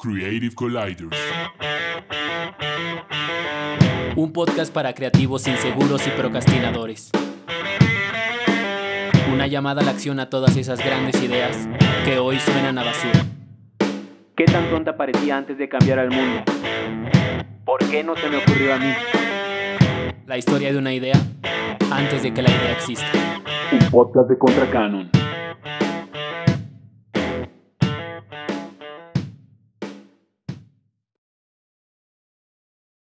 Creative Colliders. Un podcast para creativos inseguros y procrastinadores. Una llamada a la acción a todas esas grandes ideas que hoy suenan a basura. ¿Qué tan tonta parecía antes de cambiar al mundo? ¿Por qué no se me ocurrió a mí? La historia de una idea antes de que la idea exista. Un podcast de Contra Canon.